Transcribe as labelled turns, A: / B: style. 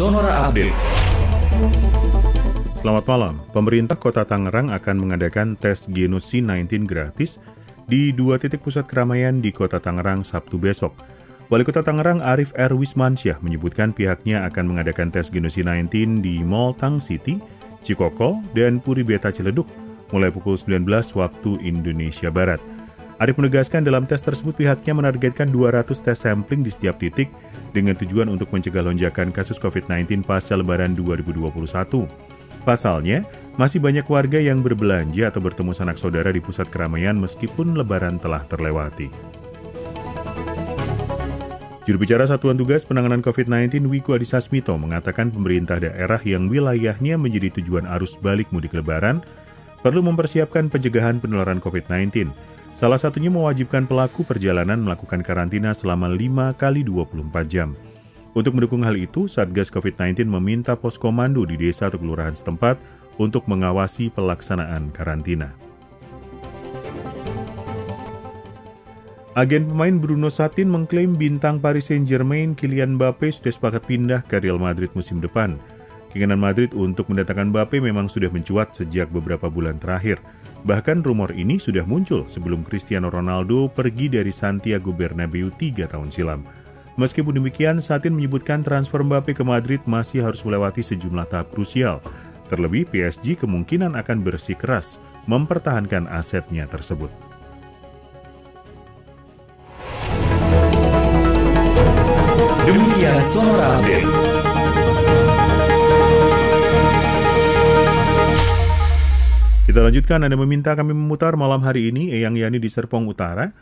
A: Sonora Update.
B: Selamat malam. Pemerintah Kota Tangerang akan mengadakan tes genosi 19 gratis di dua titik pusat keramaian di Kota Tangerang Sabtu besok. Wali Kota Tangerang Arif R. Wismansyah menyebutkan pihaknya akan mengadakan tes genosi 19 di Mall Tang City, Cikoko, dan Puri Beta Ciledug mulai pukul 19 waktu Indonesia Barat. Arif menegaskan dalam tes tersebut pihaknya menargetkan 200 tes sampling di setiap titik dengan tujuan untuk mencegah lonjakan kasus COVID-19 pasca lebaran 2021. Pasalnya, masih banyak warga yang berbelanja atau bertemu sanak saudara di pusat keramaian meskipun lebaran telah terlewati. Juru bicara Satuan Tugas Penanganan COVID-19 Wiku Adhisa Smito mengatakan pemerintah daerah yang wilayahnya menjadi tujuan arus balik mudik lebaran perlu mempersiapkan pencegahan penularan COVID-19 Salah satunya mewajibkan pelaku perjalanan melakukan karantina selama 5 kali 24 jam. Untuk mendukung hal itu, Satgas COVID-19 meminta pos komando di desa atau kelurahan setempat untuk mengawasi pelaksanaan karantina. Agen pemain Bruno Satin mengklaim bintang Paris Saint-Germain Kylian Mbappe sudah sepakat pindah ke Real Madrid musim depan. Keinginan Madrid untuk mendatangkan Mbappe memang sudah mencuat sejak beberapa bulan terakhir. Bahkan rumor ini sudah muncul sebelum Cristiano Ronaldo pergi dari Santiago Bernabeu tiga tahun silam. Meskipun demikian, Satin menyebutkan transfer Mbappe ke Madrid masih harus melewati sejumlah tahap krusial. Terlebih, PSG kemungkinan akan bersikeras mempertahankan asetnya tersebut.
A: Demikian Sonora Update.
B: Kita lanjutkan, Anda meminta kami memutar malam hari ini Eyang Yani di Serpong Utara.